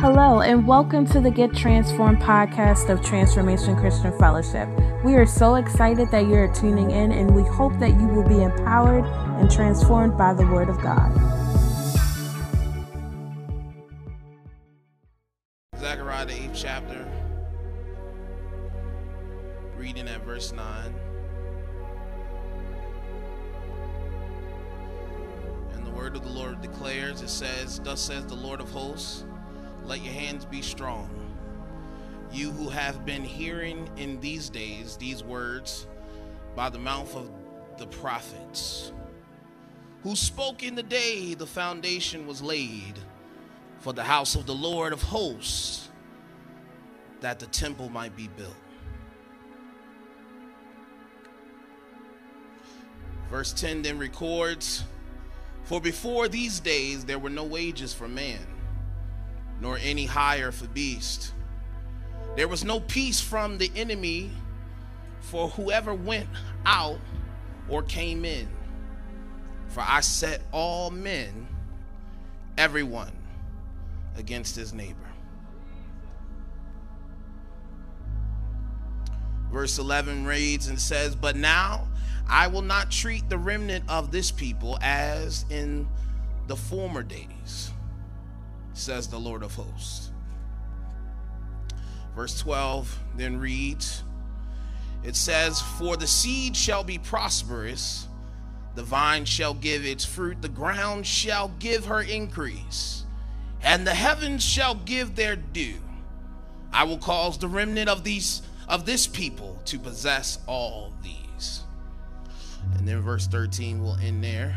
Hello, and welcome to the Get Transformed podcast of Transformation Christian Fellowship. We are so excited that you're tuning in, and we hope that you will be empowered and transformed by the Word of God. Zechariah, the eighth chapter, reading at verse 9. And the word of the Lord declares, it says, Thus says the Lord of hosts, let your hands be strong. You who have been hearing in these days these words by the mouth of the prophets, who spoke in the day the foundation was laid for the house of the Lord of hosts, that the temple might be built. Verse 10 then records For before these days there were no wages for man nor any hire for beast. There was no peace from the enemy for whoever went out or came in. For I set all men, everyone, against his neighbor. Verse 11 reads and says, But now I will not treat the remnant of this people as in the former days says the Lord of hosts. Verse 12 then reads, It says, For the seed shall be prosperous, the vine shall give its fruit, the ground shall give her increase, and the heavens shall give their due. I will cause the remnant of these of this people to possess all these. And then verse 13 will end there.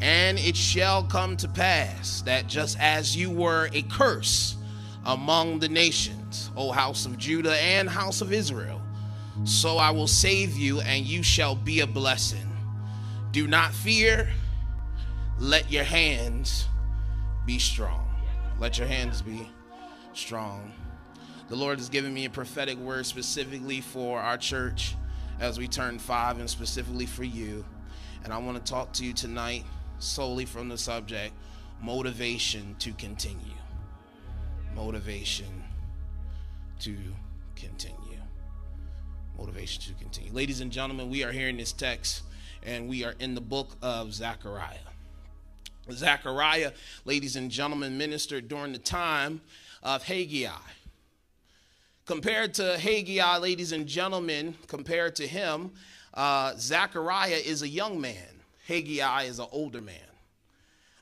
And it shall come to pass that just as you were a curse among the nations, O house of Judah and house of Israel, so I will save you, and you shall be a blessing. Do not fear, let your hands be strong. Let your hands be strong. The Lord has given me a prophetic word specifically for our church as we turn five, and specifically for you. And I want to talk to you tonight solely from the subject motivation to continue. Motivation to continue. Motivation to continue. Ladies and gentlemen, we are here in this text and we are in the book of Zechariah. Zechariah, ladies and gentlemen, ministered during the time of Haggai. Compared to Haggai, ladies and gentlemen, compared to him, uh, Zechariah is a young man. Haggai is an older man.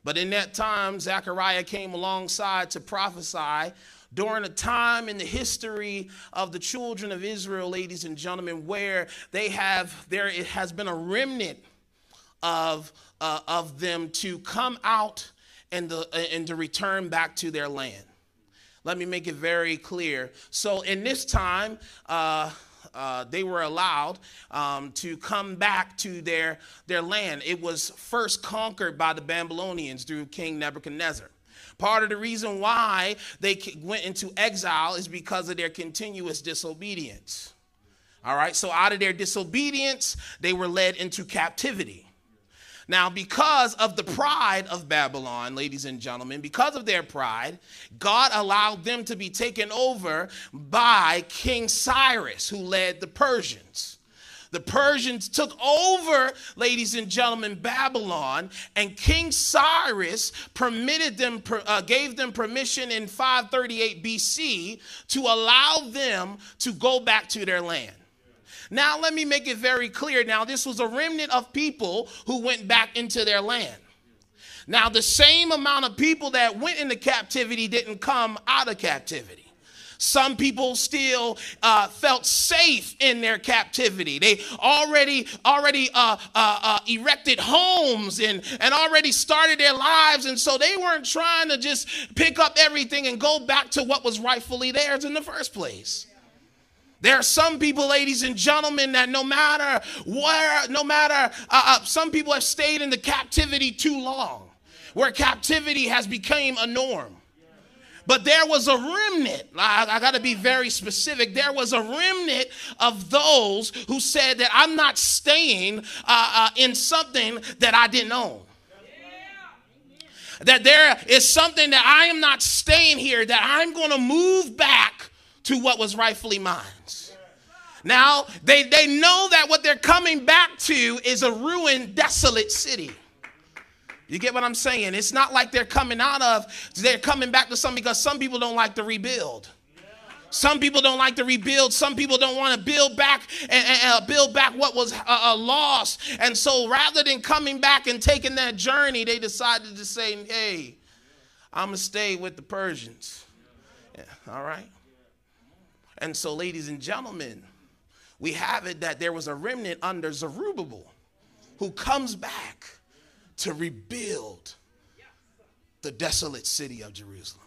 But in that time, Zechariah came alongside to prophesy during a time in the history of the children of Israel, ladies and gentlemen, where they have, there it has been a remnant of, uh, of them to come out and, the, and to return back to their land. Let me make it very clear. So in this time, uh, uh, they were allowed um, to come back to their, their land. It was first conquered by the Babylonians through King Nebuchadnezzar. Part of the reason why they went into exile is because of their continuous disobedience. All right, so out of their disobedience, they were led into captivity. Now, because of the pride of Babylon, ladies and gentlemen, because of their pride, God allowed them to be taken over by King Cyrus, who led the Persians. The Persians took over, ladies and gentlemen, Babylon, and King Cyrus permitted them, uh, gave them permission in 538 BC to allow them to go back to their land. Now, let me make it very clear. Now, this was a remnant of people who went back into their land. Now, the same amount of people that went into captivity didn't come out of captivity. Some people still uh, felt safe in their captivity. They already already uh, uh, uh, erected homes and, and already started their lives, and so they weren't trying to just pick up everything and go back to what was rightfully theirs in the first place. There are some people, ladies and gentlemen, that no matter where, no matter, uh, uh, some people have stayed in the captivity too long, where captivity has become a norm. But there was a remnant, I, I got to be very specific. There was a remnant of those who said that I'm not staying uh, uh in something that I didn't own. that there is something that I am not staying here, that I'm going to move back to what was rightfully mine. Now, they, they know that what they're coming back to is a ruined, desolate city. You get what I'm saying? It's not like they're coming out of, they're coming back to something because some people don't like to rebuild. Some people don't like to rebuild. Some people don't want to build back and, uh, build back what was uh, uh, lost. And so rather than coming back and taking that journey, they decided to say, hey, I'm to stay with the Persians. Yeah, all right? And so, ladies and gentlemen, we have it that there was a remnant under Zerubbabel who comes back to rebuild the desolate city of Jerusalem.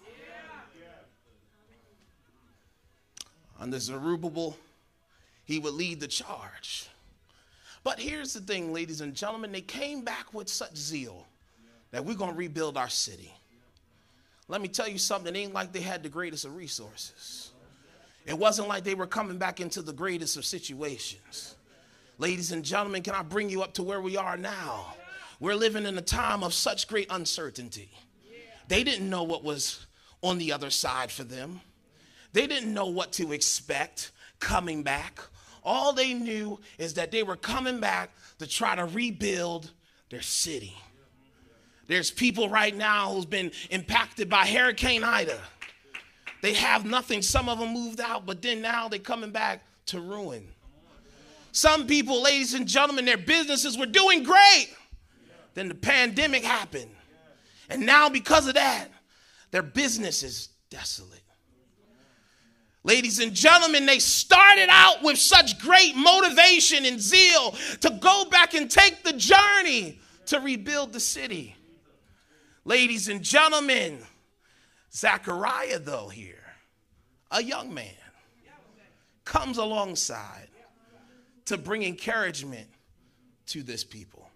Under Zerubbabel, he would lead the charge. But here's the thing, ladies and gentlemen, they came back with such zeal that we're going to rebuild our city. Let me tell you something, it ain't like they had the greatest of resources. It wasn't like they were coming back into the greatest of situations. Ladies and gentlemen, can I bring you up to where we are now? We're living in a time of such great uncertainty. They didn't know what was on the other side for them. They didn't know what to expect coming back. All they knew is that they were coming back to try to rebuild their city. There's people right now who's been impacted by Hurricane Ida. They have nothing. Some of them moved out, but then now they're coming back to ruin. Some people, ladies and gentlemen, their businesses were doing great. Then the pandemic happened. And now, because of that, their business is desolate. Ladies and gentlemen, they started out with such great motivation and zeal to go back and take the journey to rebuild the city. Ladies and gentlemen, Zechariah, though, here, a young man, comes alongside to bring encouragement to this people.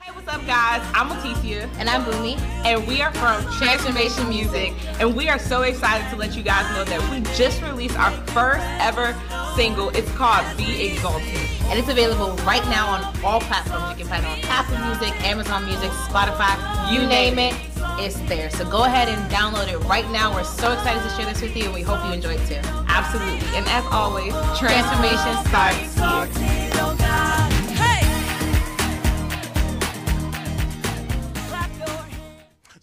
Hey, what's up, guys? I'm Leticia. And I'm Boomy. And we are from Transformation Music. And we are so excited to let you guys know that we just released our first ever single. It's called Be Exalted. And it's available right now on all platforms. You can find it on Apple Music, Amazon Music, Spotify, you name it, it's there. So go ahead and download it right now. We're so excited to share this with you, and we hope you enjoy it too. Absolutely. And as always, transformation starts here.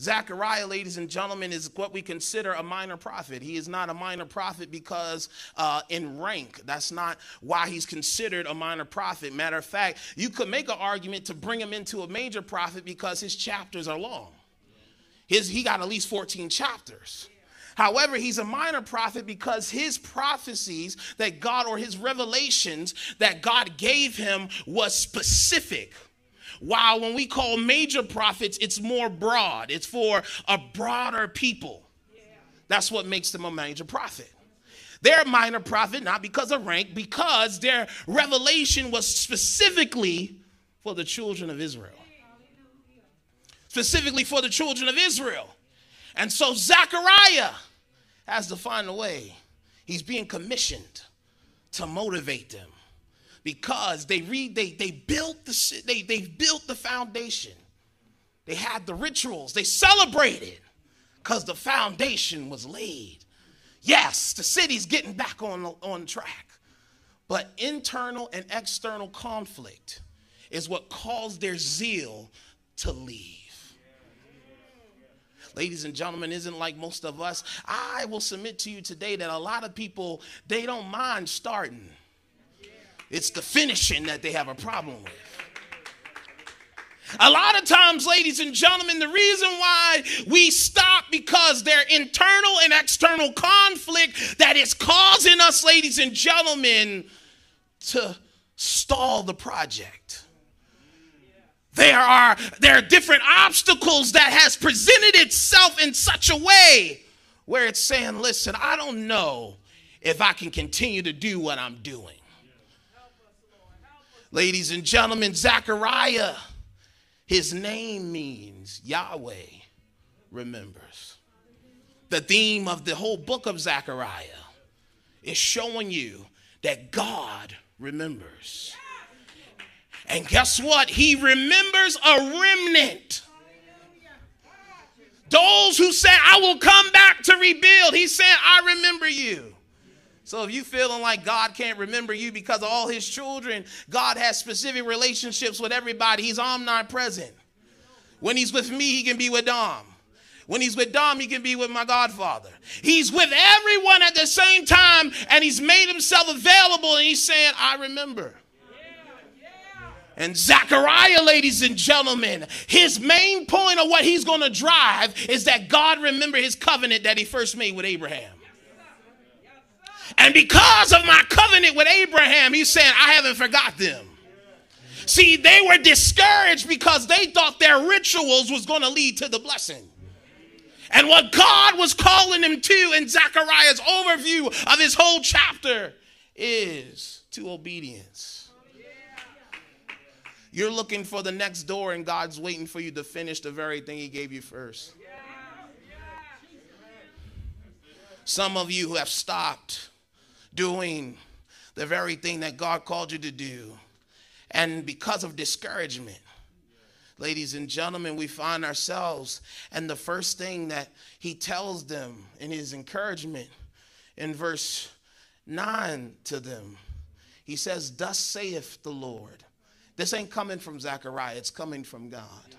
Zechariah, ladies and gentlemen, is what we consider a minor prophet. He is not a minor prophet because uh, in rank. That's not why he's considered a minor prophet. Matter of fact, you could make an argument to bring him into a major prophet because his chapters are long. His, he got at least 14 chapters. However, he's a minor prophet because his prophecies that God or his revelations that God gave him was specific. While when we call major prophets, it's more broad, it's for a broader people. That's what makes them a major prophet. They're a minor prophet, not because of rank, because their revelation was specifically for the children of Israel. Specifically for the children of Israel. And so Zechariah has to find a way. He's being commissioned to motivate them because they read they they built the they they built the foundation. They had the rituals. They celebrated because the foundation was laid. Yes, the city's getting back on on track. But internal and external conflict is what caused their zeal to leave. Ladies and gentlemen, isn't like most of us. I will submit to you today that a lot of people they don't mind starting it's the finishing that they have a problem with. A lot of times, ladies and gentlemen, the reason why we stop because there internal and external conflict that is causing us, ladies and gentlemen, to stall the project. There are, there are different obstacles that has presented itself in such a way where it's saying, listen, I don't know if I can continue to do what I'm doing. Ladies and gentlemen, Zechariah, his name means Yahweh remembers. The theme of the whole book of Zechariah is showing you that God remembers. And guess what? He remembers a remnant. Those who said, I will come back to rebuild, he said, I remember you. So if you feeling like God can't remember you because of all his children, God has specific relationships with everybody. He's omnipresent. When he's with me, he can be with Dom. When he's with Dom, he can be with my godfather. He's with everyone at the same time, and he's made himself available, and he's saying, I remember. And Zechariah, ladies and gentlemen, his main point of what he's going to drive is that God remember his covenant that he first made with Abraham. And because of my covenant with Abraham, he's saying, I haven't forgot them. See, they were discouraged because they thought their rituals was going to lead to the blessing. And what God was calling them to in Zechariah's overview of his whole chapter is to obedience. You're looking for the next door, and God's waiting for you to finish the very thing He gave you first. Some of you who have stopped doing the very thing that God called you to do, and because of discouragement, ladies and gentlemen, we find ourselves, and the first thing that He tells them in His encouragement in verse 9 to them, He says, Thus saith the Lord. This ain't coming from Zechariah, it's coming from God.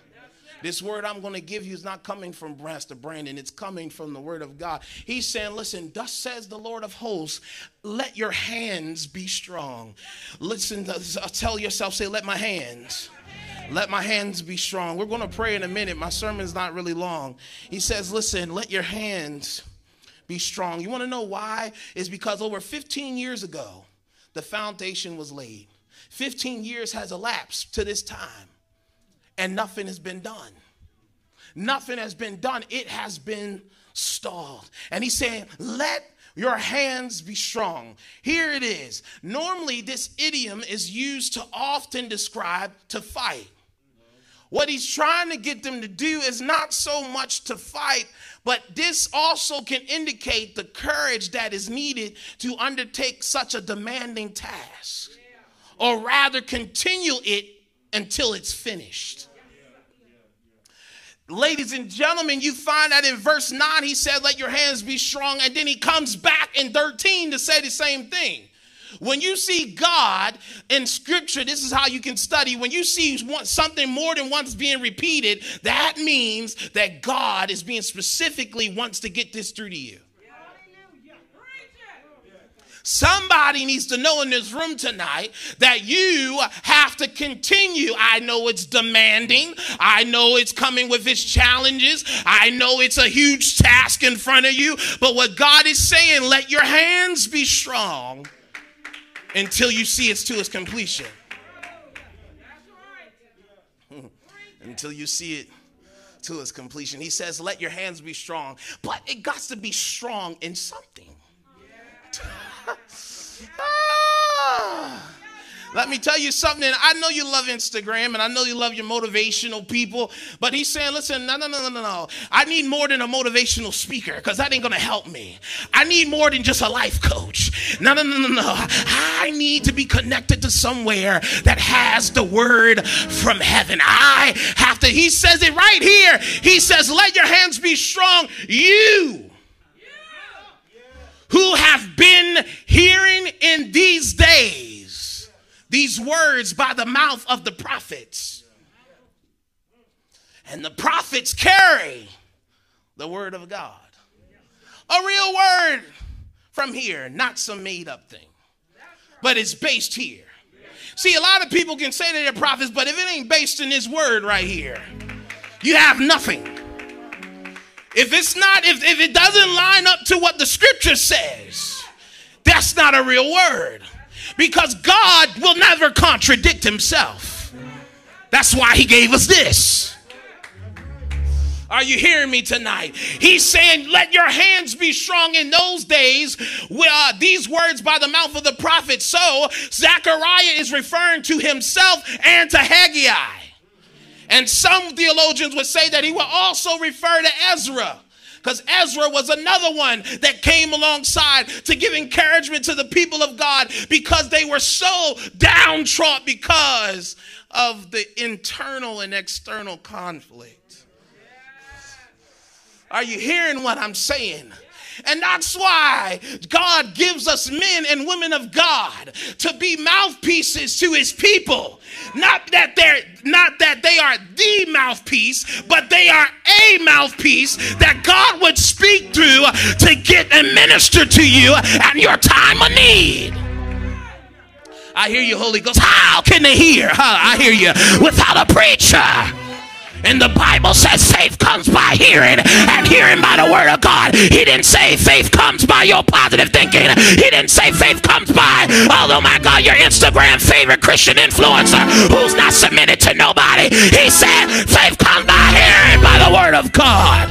This word I'm going to give you is not coming from Pastor Brandon. It's coming from the word of God. He's saying, listen, thus says the Lord of hosts, let your hands be strong. Listen, uh, uh, tell yourself, say, let my hands. Let my hands be strong. We're going to pray in a minute. My sermon's not really long. He says, listen, let your hands be strong. You want to know why? Is because over 15 years ago, the foundation was laid. 15 years has elapsed to this time, and nothing has been done. Nothing has been done. It has been stalled. And he's saying, let your hands be strong. Here it is. Normally, this idiom is used to often describe to fight. What he's trying to get them to do is not so much to fight, but this also can indicate the courage that is needed to undertake such a demanding task or rather continue it until it's finished. Ladies and gentlemen, you find that in verse 9, he said, Let your hands be strong. And then he comes back in 13 to say the same thing. When you see God in scripture, this is how you can study. When you see something more than once being repeated, that means that God is being specifically wants to get this through to you. Somebody needs to know in this room tonight that you have to continue. I know it's demanding. I know it's coming with its challenges. I know it's a huge task in front of you. But what God is saying, let your hands be strong until you see it's to its completion. until you see it to its completion. He says, let your hands be strong. But it got to be strong in something. ah. Let me tell you something. And I know you love Instagram and I know you love your motivational people, but he's saying, listen, no, no, no, no, no. I need more than a motivational speaker because that ain't going to help me. I need more than just a life coach. No, no, no, no, no. I need to be connected to somewhere that has the word from heaven. I have to, he says it right here. He says, let your hands be strong. You who have been hearing in these days these words by the mouth of the prophets. And the prophets carry the word of God. A real word from here, not some made up thing, but it's based here. See, a lot of people can say that they're prophets, but if it ain't based in this word right here, you have nothing. If it's not, if, if it doesn't line up to what the scripture says, that's not a real word. Because God will never contradict himself. That's why he gave us this. Are you hearing me tonight? He's saying, Let your hands be strong in those days. Uh, these words by the mouth of the prophet. So, Zechariah is referring to himself and to Haggai. And some theologians would say that he would also refer to Ezra because Ezra was another one that came alongside to give encouragement to the people of God because they were so downtrodden because of the internal and external conflict. Are you hearing what I'm saying? And that's why God gives us men and women of God to be mouthpieces to his people. Not that they're not that they are the mouthpiece, but they are a mouthpiece that God would speak through to get and minister to you and your time of need. I hear you, Holy Ghost. How can they hear? I hear you without a preacher. And the Bible says faith comes by hearing and hearing by the word of God. He didn't say faith comes by your positive thinking. He didn't say faith comes by, oh my God, your Instagram favorite Christian influencer who's not submitted to nobody. He said faith comes by hearing by the word of God.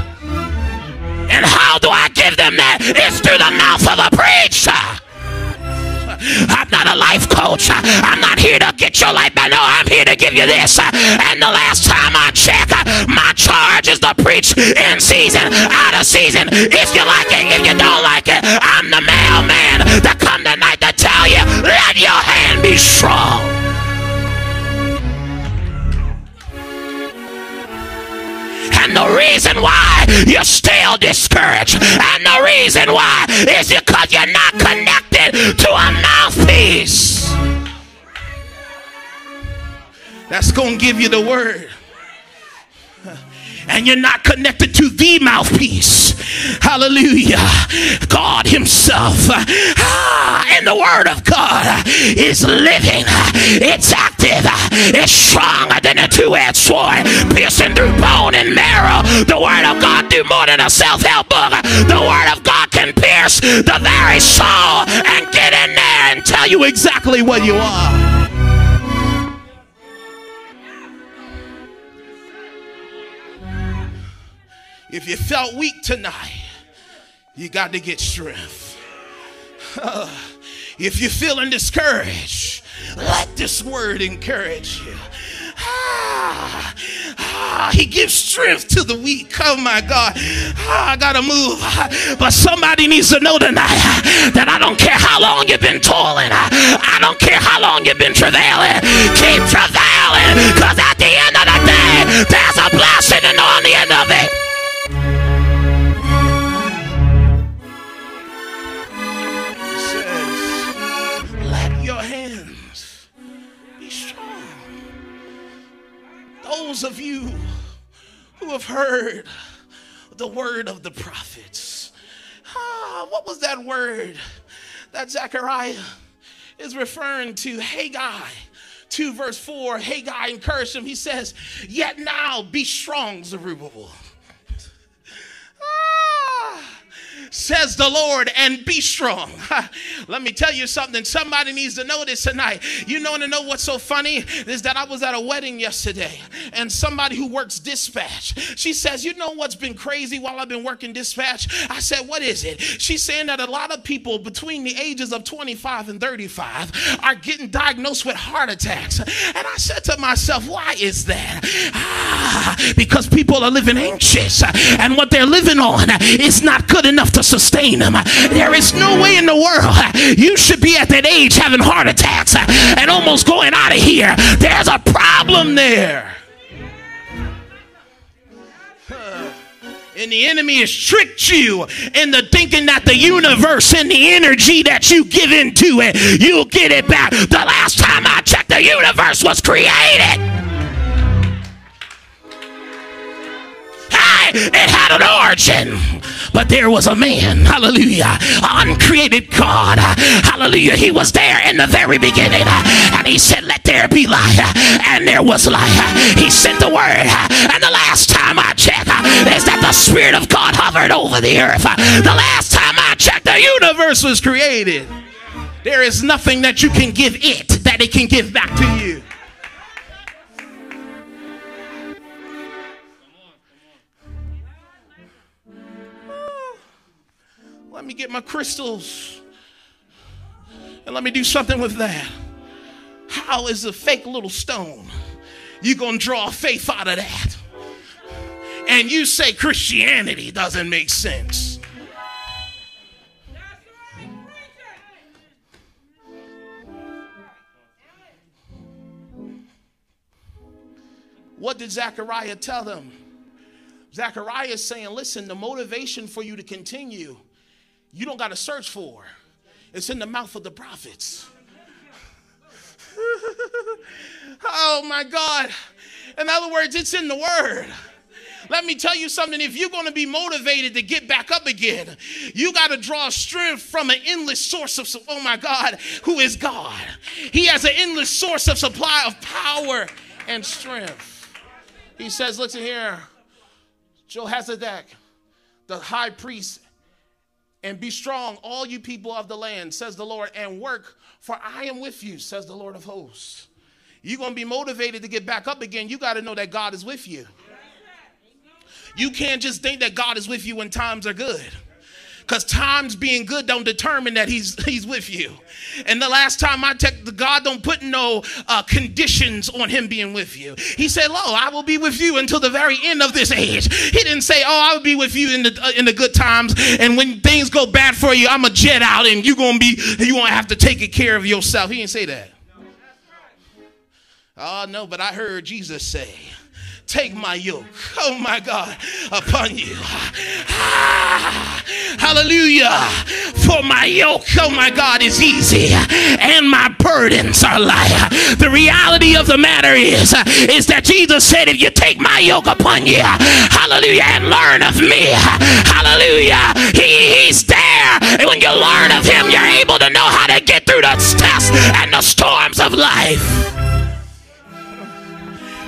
And how do I give them that? It's through the mouth of the preacher. I'm not a life coach. I'm not here to get your life back. No, I'm here to give you this. And the last time I check, my charge is to preach in season, out of season. If you like it, if you don't like it, I'm the mailman that come tonight to tell you, let your hand be strong. And the reason why you're still discouraged, and the reason why is because you're not connected to a mouthpiece. That's going to give you the word and you're not connected to the mouthpiece. Hallelujah. God Himself ah, and the Word of God is living, it's active, it's stronger than a two edged sword, piercing through bone and marrow. The Word of God do more than a self help book. The Word of God can pierce the very soul and get in there and tell you exactly what you are. If you felt weak tonight, you got to get strength. If you're feeling discouraged, let this word encourage you. Ah, ah, he gives strength to the weak. Oh my God. Ah, I gotta move. But somebody needs to know tonight that I don't care how long you've been toiling. I don't care how long you've been travailing. Keep travailing. Because at the end of the day, there's a blessing on the end of it. Those of you who have heard the word of the prophets. Ah, what was that word that Zechariah is referring to? Haggai 2 verse 4. Haggai encouraged him. He says, Yet now be strong, Zerubbabel. Ah, says the Lord, and be strong. Let me tell you something. Somebody needs to know this tonight. You know to know what's so funny is that I was at a wedding yesterday, and somebody who works dispatch. She says, "You know what's been crazy while I've been working dispatch?" I said, "What is it?" She's saying that a lot of people between the ages of 25 and 35 are getting diagnosed with heart attacks. And I said to myself, "Why is that?" Ah, because people are living anxious, and what they're living on is not good enough to sustain them. There is no way in the world you should be at that age having heart attacks and almost going out of here. There's a problem there. And the enemy has tricked you into thinking that the universe and the energy that you give into it, you'll get it back. The last time I checked, the universe was created. Hey, it had an origin. But there was a man, hallelujah, uncreated God, hallelujah. He was there in the very beginning, and he said, Let there be light, and there was light. He sent the word, and the last time I checked, is that the Spirit of God hovered over the earth. The last time I checked, the universe was created. There is nothing that you can give it that it can give back to you. Let me get my crystals and let me do something with that. How is a fake little stone? You gonna draw faith out of that? And you say Christianity doesn't make sense. What did Zechariah tell them? Zechariah is saying, listen, the motivation for you to continue, you don't got to search for. It's in the mouth of the prophets. oh my God. In other words, it's in the word. Let me tell you something. If you're going to be motivated to get back up again, you got to draw strength from an endless source of, oh my God, who is God. He has an endless source of supply of power and strength. He says, listen here, Jehozadak, the high priest, and be strong, all you people of the land, says the Lord, and work, for I am with you, says the Lord of hosts. You're going to be motivated to get back up again. You got to know that God is with you. You can't just think that God is with you when times are good. Because times being good don't determine that he's he's with you. And the last time I checked, the God don't put no uh, conditions on him being with you. He said, "Lo, I will be with you until the very end of this age." He didn't say, "Oh, I will be with you in the uh, in the good times, and when things go bad for you, I'm a jet out, and you're gonna be you gonna have to take care of yourself." He didn't say that. Oh no, but I heard Jesus say take my yoke, oh my God, upon you. Ah, hallelujah. For my yoke, oh my God, is easy and my burdens are light. The reality of the matter is, is that Jesus said, if you take my yoke upon you, hallelujah, and learn of me, hallelujah, he, he's there. And when you learn of him, you're able to know how to get through the tests and the storms of life.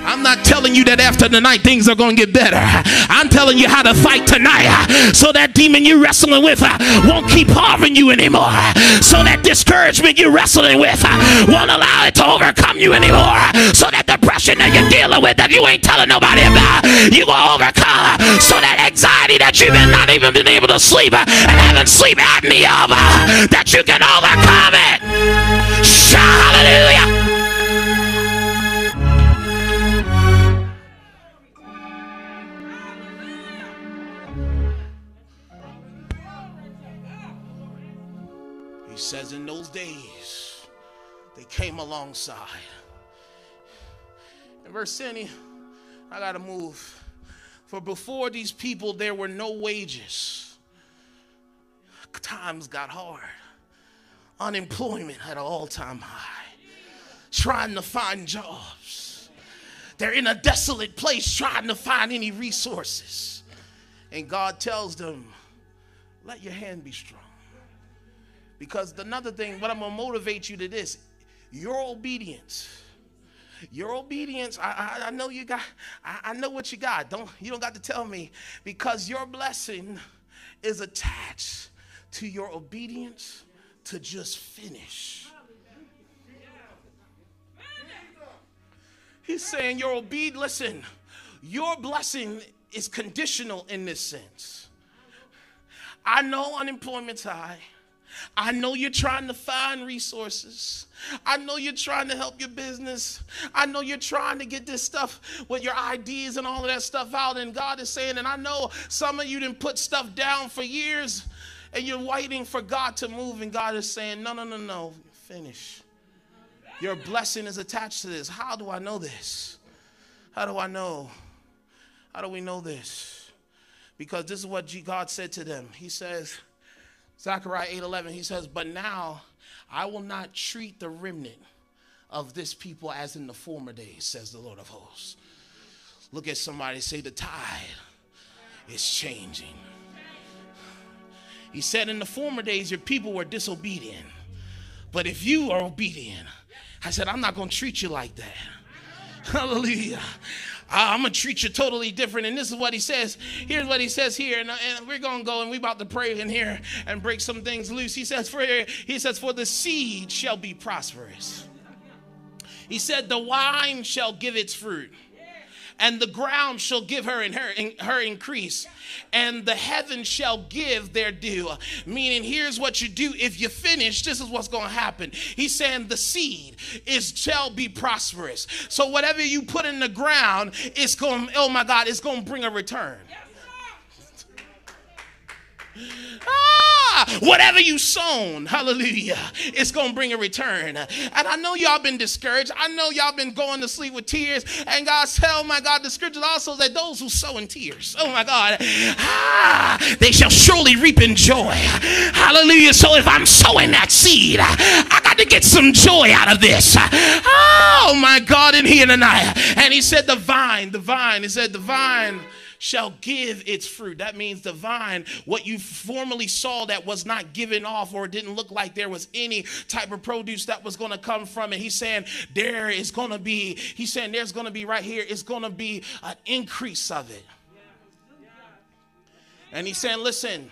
I'm not telling you that after tonight things are going to get better. I'm telling you how to fight tonight so that demon you're wrestling with uh, won't keep harming you anymore. So that discouragement you're wrestling with uh, won't allow it to overcome you anymore. So that depression that you're dealing with that you ain't telling nobody about, you will overcome. Uh, so that anxiety that you've been not even been able to sleep and having sleep apnea of, that you can overcome alongside. In verse 10, I got to move. For before these people, there were no wages. Times got hard. Unemployment at an all time high. Trying to find jobs. They're in a desolate place trying to find any resources. And God tells them, Let your hand be strong. Because another thing, what I'm gonna motivate you to this, your obedience. Your obedience, I, I, I know you got, I, I know what you got. Don't you don't got to tell me because your blessing is attached to your obedience to just finish. He's saying your obedience, listen, your blessing is conditional in this sense. I know unemployment's high. I know you're trying to find resources. I know you're trying to help your business. I know you're trying to get this stuff with your ideas and all of that stuff out. And God is saying, and I know some of you didn't put stuff down for years and you're waiting for God to move. And God is saying, no, no, no, no, finish. Your blessing is attached to this. How do I know this? How do I know? How do we know this? Because this is what God said to them. He says, Zechariah 8:11 he says, "But now I will not treat the remnant of this people as in the former days," says the Lord of hosts. Look at somebody say the tide is changing. He said in the former days your people were disobedient. But if you are obedient, I said I'm not going to treat you like that. Hallelujah. I'm gonna treat you totally different. And this is what he says. Here's what he says here, and, and we're gonna go and we're about to pray in here and break some things loose. He says, for he says, for the seed shall be prosperous. He said, the wine shall give its fruit and the ground shall give her in her, in her increase, and the heavens shall give their due. Meaning, here's what you do if you finish, this is what's going to happen. He's saying the seed is shall be prosperous. So whatever you put in the ground, it's going, oh my God, it's going to bring a return. Ah, whatever you sown, hallelujah, it's going to bring a return. And I know y'all been discouraged. I know y'all been going to sleep with tears. And God said, oh my God, the scripture also that those who sow in tears, oh my God, ah, they shall surely reap in joy. Hallelujah. So if I'm sowing that seed, I got to get some joy out of this. Oh my God, in here tonight. And he said, the vine, the vine, he said, the vine shall give its fruit. That means the vine, what you formerly saw that was not given off or didn't look like there was any type of produce that was going to come from it. He's saying there is going to be, he's saying there's going to be right here, it's going to be an increase of it. And he's saying, listen,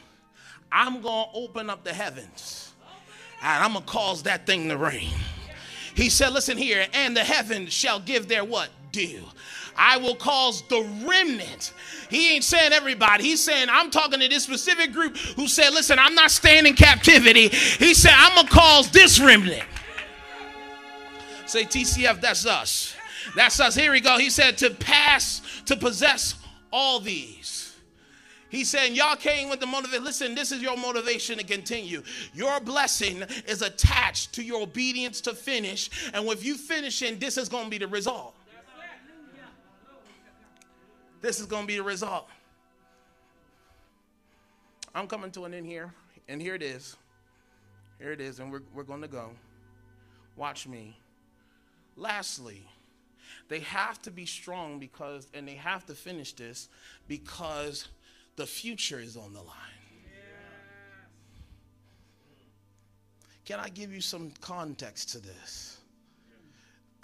I'm going to open up the heavens and I'm going to cause that thing to rain. He said, listen here, and the heavens shall give their what? Dew. I will cause the remnant. He ain't saying everybody. He's saying, I'm talking to this specific group who said, listen, I'm not staying in captivity. He said, I'm going to cause this remnant. Say, TCF, that's us. That's us. Here we go. He said, to pass, to possess all these. He's saying, Y'all came with the motivation. Listen, this is your motivation to continue. Your blessing is attached to your obedience to finish. And if you finish in, this is going to be the result. This is going to be the result. I'm coming to an end here, and here it is. Here it is, and we're, we're going to go. Watch me. Lastly, they have to be strong because, and they have to finish this because the future is on the line. Can I give you some context to this?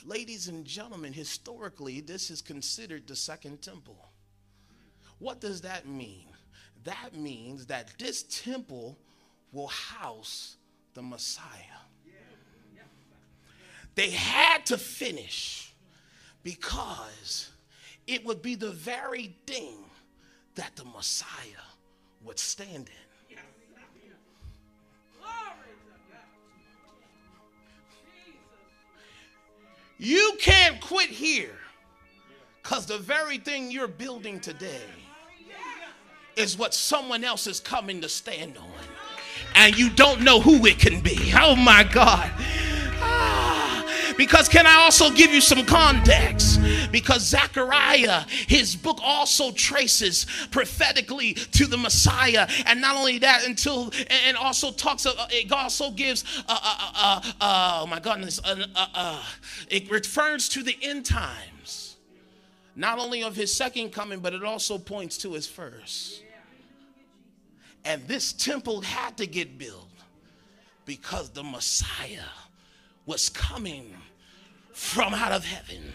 Ladies and gentlemen, historically, this is considered the second temple. What does that mean? That means that this temple will house the Messiah. They had to finish because it would be the very thing that the Messiah would stand in. You can't quit here because the very thing you're building today is what someone else is coming to stand on. And you don't know who it can be. Oh my God. Ah, because can I also give you some context? Because Zechariah, his book also traces prophetically to the Messiah, and not only that, until and also talks. Uh, it also gives. Uh, uh, uh, uh oh my goodness! Uh, uh, Uh, it refers to the end times, not only of his second coming, but it also points to his first. And this temple had to get built because the Messiah was coming from out of heaven.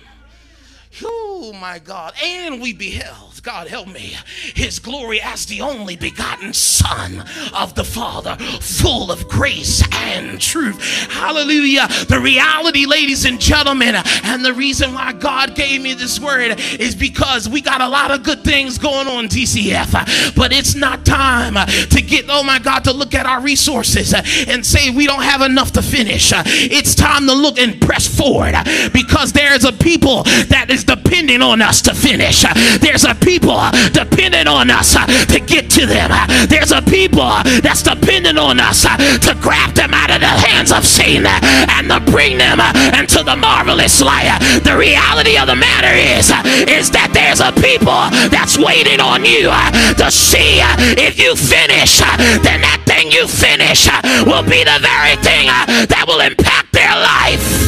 Oh my God. And we beheld, God help me, his glory as the only begotten Son of the Father, full of grace and truth. Hallelujah. The reality, ladies and gentlemen, and the reason why God gave me this word is because we got a lot of good things going on, TCF. but it's not time to get, oh my God, to look at our resources and say we don't have enough to finish. It's time to look and press forward because there's a people that is depending on us to finish. There's a people depending on us to get to them. There's a people that's depending on us to grab them out of the hands of Satan and to bring them into the marvelous light. The reality of the matter is, is that there's a people that's waiting on you to see if you finish, then that thing you finish will be the very thing that will impact their life.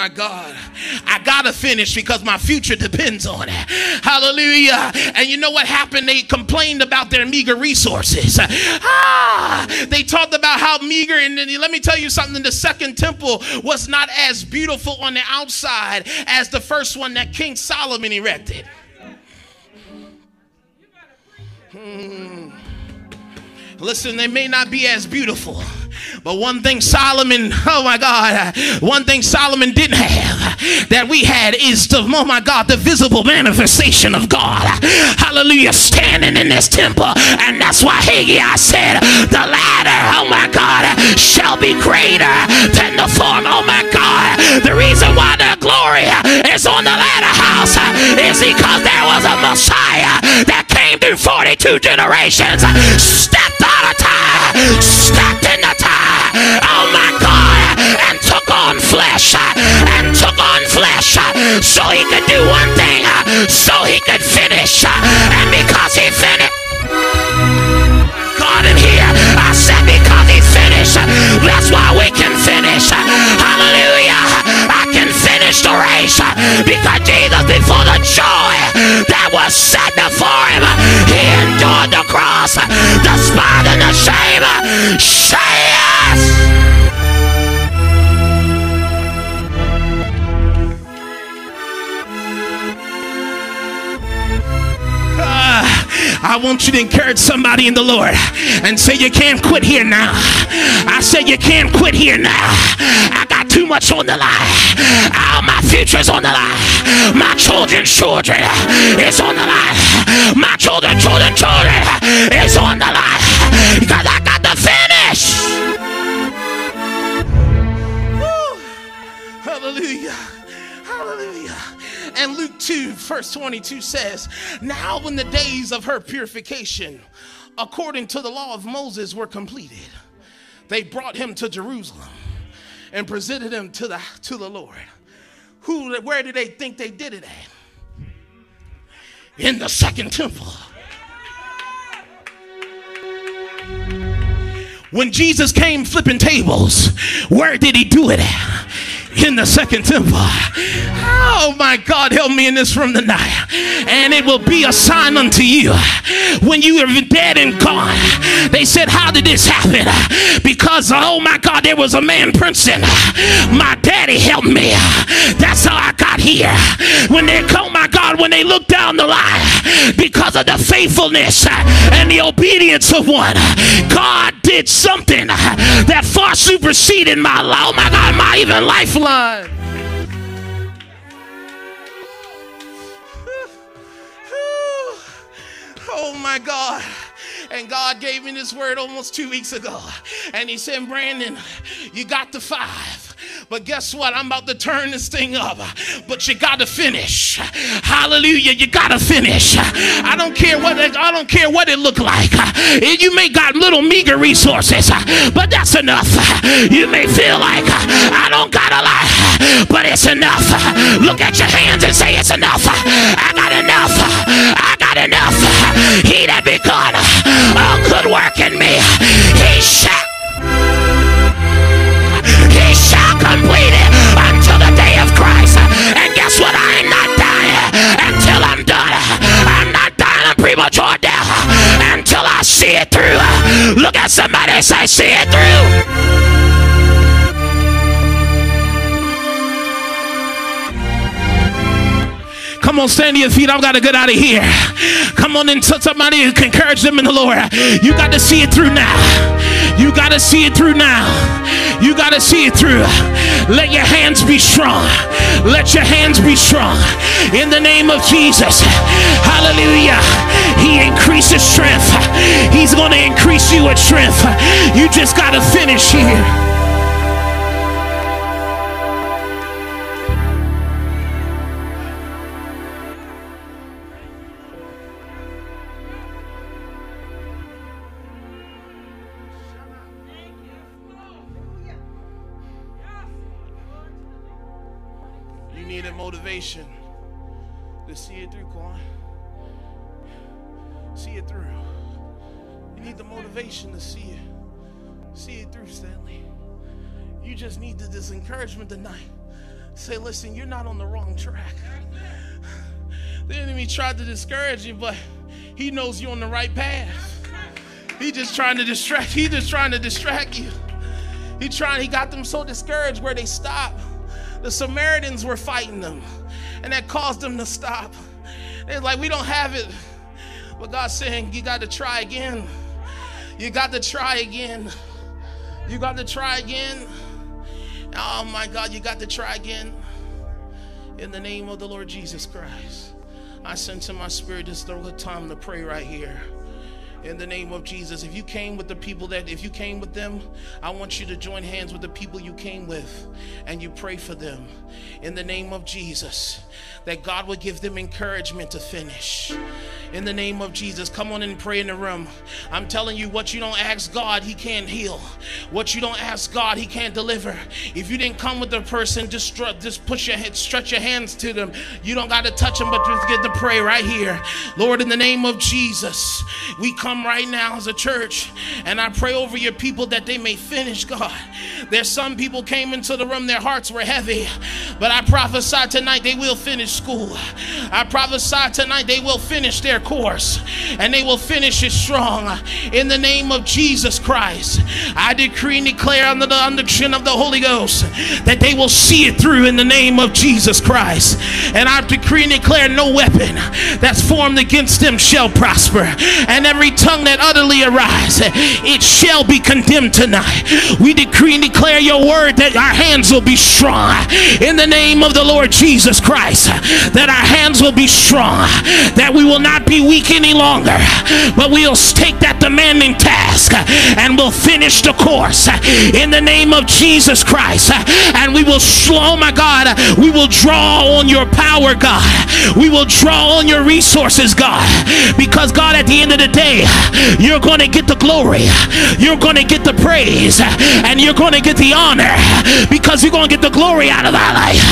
My God. I gotta finish because my future depends on it. Hallelujah. And you know what happened? They complained about their meager resources. Ah, they talked about how meager, and let me tell you something the second temple was not as beautiful on the outside as the first one that King Solomon erected. Hmm. Listen, they may not be as beautiful but one thing Solomon, oh my God, one thing Solomon didn't have that we had is the, oh my God, the visible manifestation of God. Hallelujah, standing in this temple. And that's why Haggai said, the latter, oh my God, shall be greater than the form. Oh my God. The reason why the glory is on the latter house is because there was a Messiah that came through 42 generations, stepped out so he could do one thing, uh, so he could finish, uh, and because he finished. God in here, I said because he finished, uh, that's why we can finish. Hallelujah. I can finish the race because Jesus, before the joy that was set before him, he endured the cross, the spot and the shame. Say I want you to encourage somebody in the Lord and say, You can't quit here now. I say, You can't quit here now. I got too much on the line. Oh, my future's on the line. My children's children is on the line. My children, children, children is on the line. Two, verse 22 says, Now when the days of her purification, according to the law of Moses, were completed, they brought him to Jerusalem and presented him to the, to the Lord. Who, where did they think they did it at? In the second temple. When Jesus came flipping tables, where did he do it at? In the second temple. Oh my God, help me in this room tonight. And it will be a sign unto you when you are dead and gone. They said, How did this happen? Because, oh my God, there was a man, Princeton. My daddy helped me. That's how I got here. When they, oh my God, when they looked down the line, because of the faithfulness and the obedience of one, God did something that far superseded my, oh my God, my even lifeline. Oh my God. And God gave me this word almost two weeks ago. And He said, Brandon, you got the five. But guess what? I'm about to turn this thing up. But you got to finish. Hallelujah. You got to finish. I don't care what it, I don't care what it look like. You may got little meager resources, but that's enough. You may feel like I don't got a lot, but it's enough. Look at your hands and say it's enough. I got enough. I got enough. Work in me, he shall he shall complete it until the day of Christ. And guess what? I ain't not dying until I'm done. I'm not dying a premature death until I see it through. Look at somebody say, see it through. Come on, stand to your feet. I've got to get out of here. Come on and tell somebody can encourage them in the Lord. You got to see it through now. You got to see it through now. You got to see it through. Let your hands be strong. Let your hands be strong. In the name of Jesus. Hallelujah. He increases strength. He's going to increase you with strength. You just got to finish here. Needed motivation to see it through, Quan. See it through. You need the motivation to see it. See it through, Stanley. You just need this encouragement tonight. Say, listen, you're not on the wrong track. The enemy tried to discourage you, but he knows you're on the right path. He just trying to distract. He just trying to distract you. He trying. He got them so discouraged where they stopped. The Samaritans were fighting them, and that caused them to stop. They're like, we don't have it. But God's saying, you got to try again. You got to try again. You got to try again. Oh my God, you got to try again. In the name of the Lord Jesus Christ, I sense in my spirit this is the time to pray right here in the name of Jesus. If you came with the people that, if you came with them, I want you to join hands with the people you came with and you pray for them in the name of Jesus. That God would give them encouragement to finish in the name of Jesus. Come on and pray in the room. I'm telling you, what you don't ask God, He can't heal. What you don't ask God, He can't deliver. If you didn't come with the person, just, just push your head, stretch your hands to them. You don't got to touch them, but just get to pray right here. Lord, in the name of Jesus, we come right now as a church, and I pray over your people that they may finish, God. There's some people came into the room, their hearts were heavy, but I prophesy tonight they will finish school. I prophesy tonight they will finish their course and they will finish it strong in the name of Jesus Christ. I decree and declare under the unction of the Holy Ghost that they will see it through in the name of Jesus Christ. And I decree and declare no weapon that's formed against them shall prosper, and every tongue that utterly arise, it shall be condemned tonight. We decree and declare your word that our hands will be strong in the name of the Lord Jesus Christ, that our hands will be strong, that we will not be weak any longer, but we'll take that demanding task and we'll finish the course in the name of Jesus Christ. And we will, oh my God, we will draw on your power, God. We will draw on your resources, God, because God, at the end of the day, you're going to get the glory, you're going to get the praise, and you're going to get the honor because you're going to get the glory out of our life.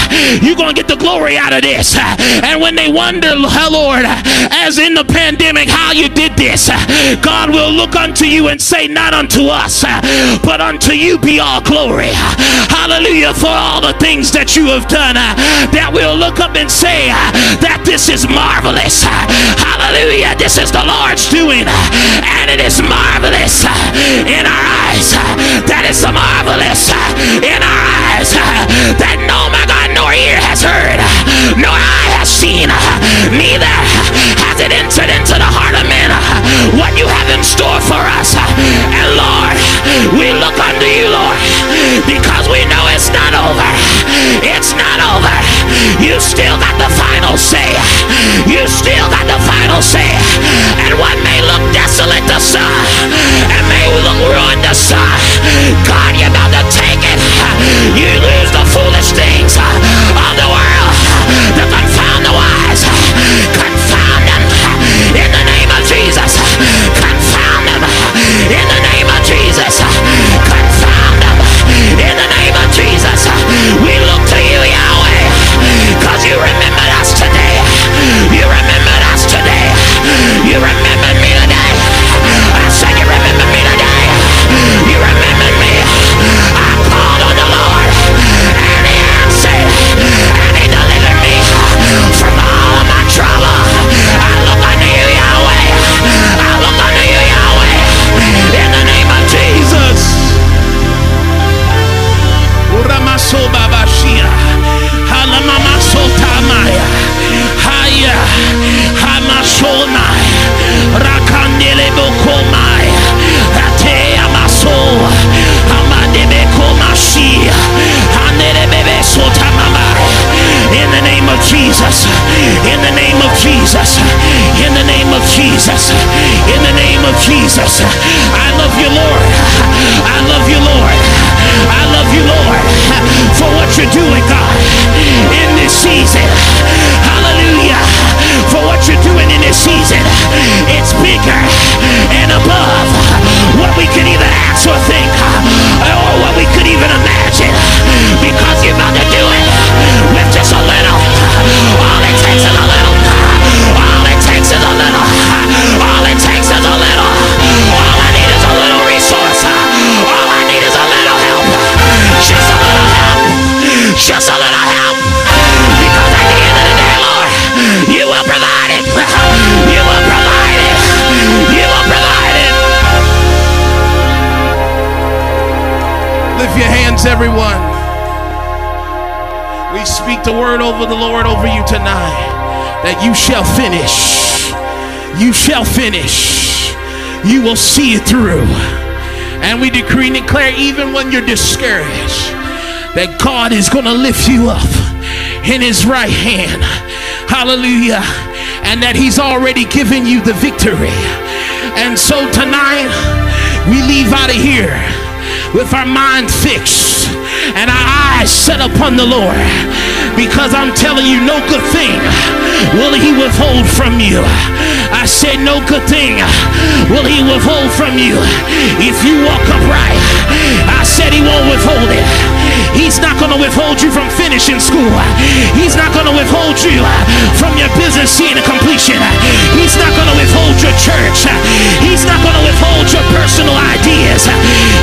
You're going to get the glory out of this. And when they wonder, Lord, as in the pandemic, how you did this, God will look unto you and say, Not unto us, but unto you be all glory. Hallelujah for all the things that you have done. That we'll look up and say that this is marvelous. Hallelujah. This is the Lord's doing, and it is marvelous in our eyes. That is the marvelous in our eyes. That no, my God, nor ear has heard, nor eye has seen, neither has it entered into the heart of men what you have in store for us. And Lord, we look unto you, Lord, because we know it's not over. It's not over. You still got the final say. You still got the final say. And what may look desolate to some, and may look ruined to some, God, you're about to take it. You lose the foolish things of the world to confound the wise. You remembered word over the Lord over you tonight that you shall finish. You shall finish. You will see it through. And we decree and declare, even when you're discouraged, that God is going to lift you up in his right hand. Hallelujah. And that he's already given you the victory. And so tonight, we leave out of here with our mind fixed and our eyes set upon the Lord. Because I'm telling you, no good thing will he withhold from you. I said, no good thing will he withhold from you. If you walk upright, I said he won't withhold it. He's not going to withhold you from finishing school. He's not going to withhold you from your business seeing a completion. He's not going to withhold your church. He's not going to withhold your personal ideas.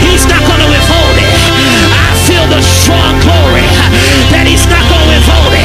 He's not going to withhold it. The strong glory that he's not going withhold it.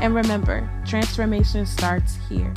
And remember, transformation starts here.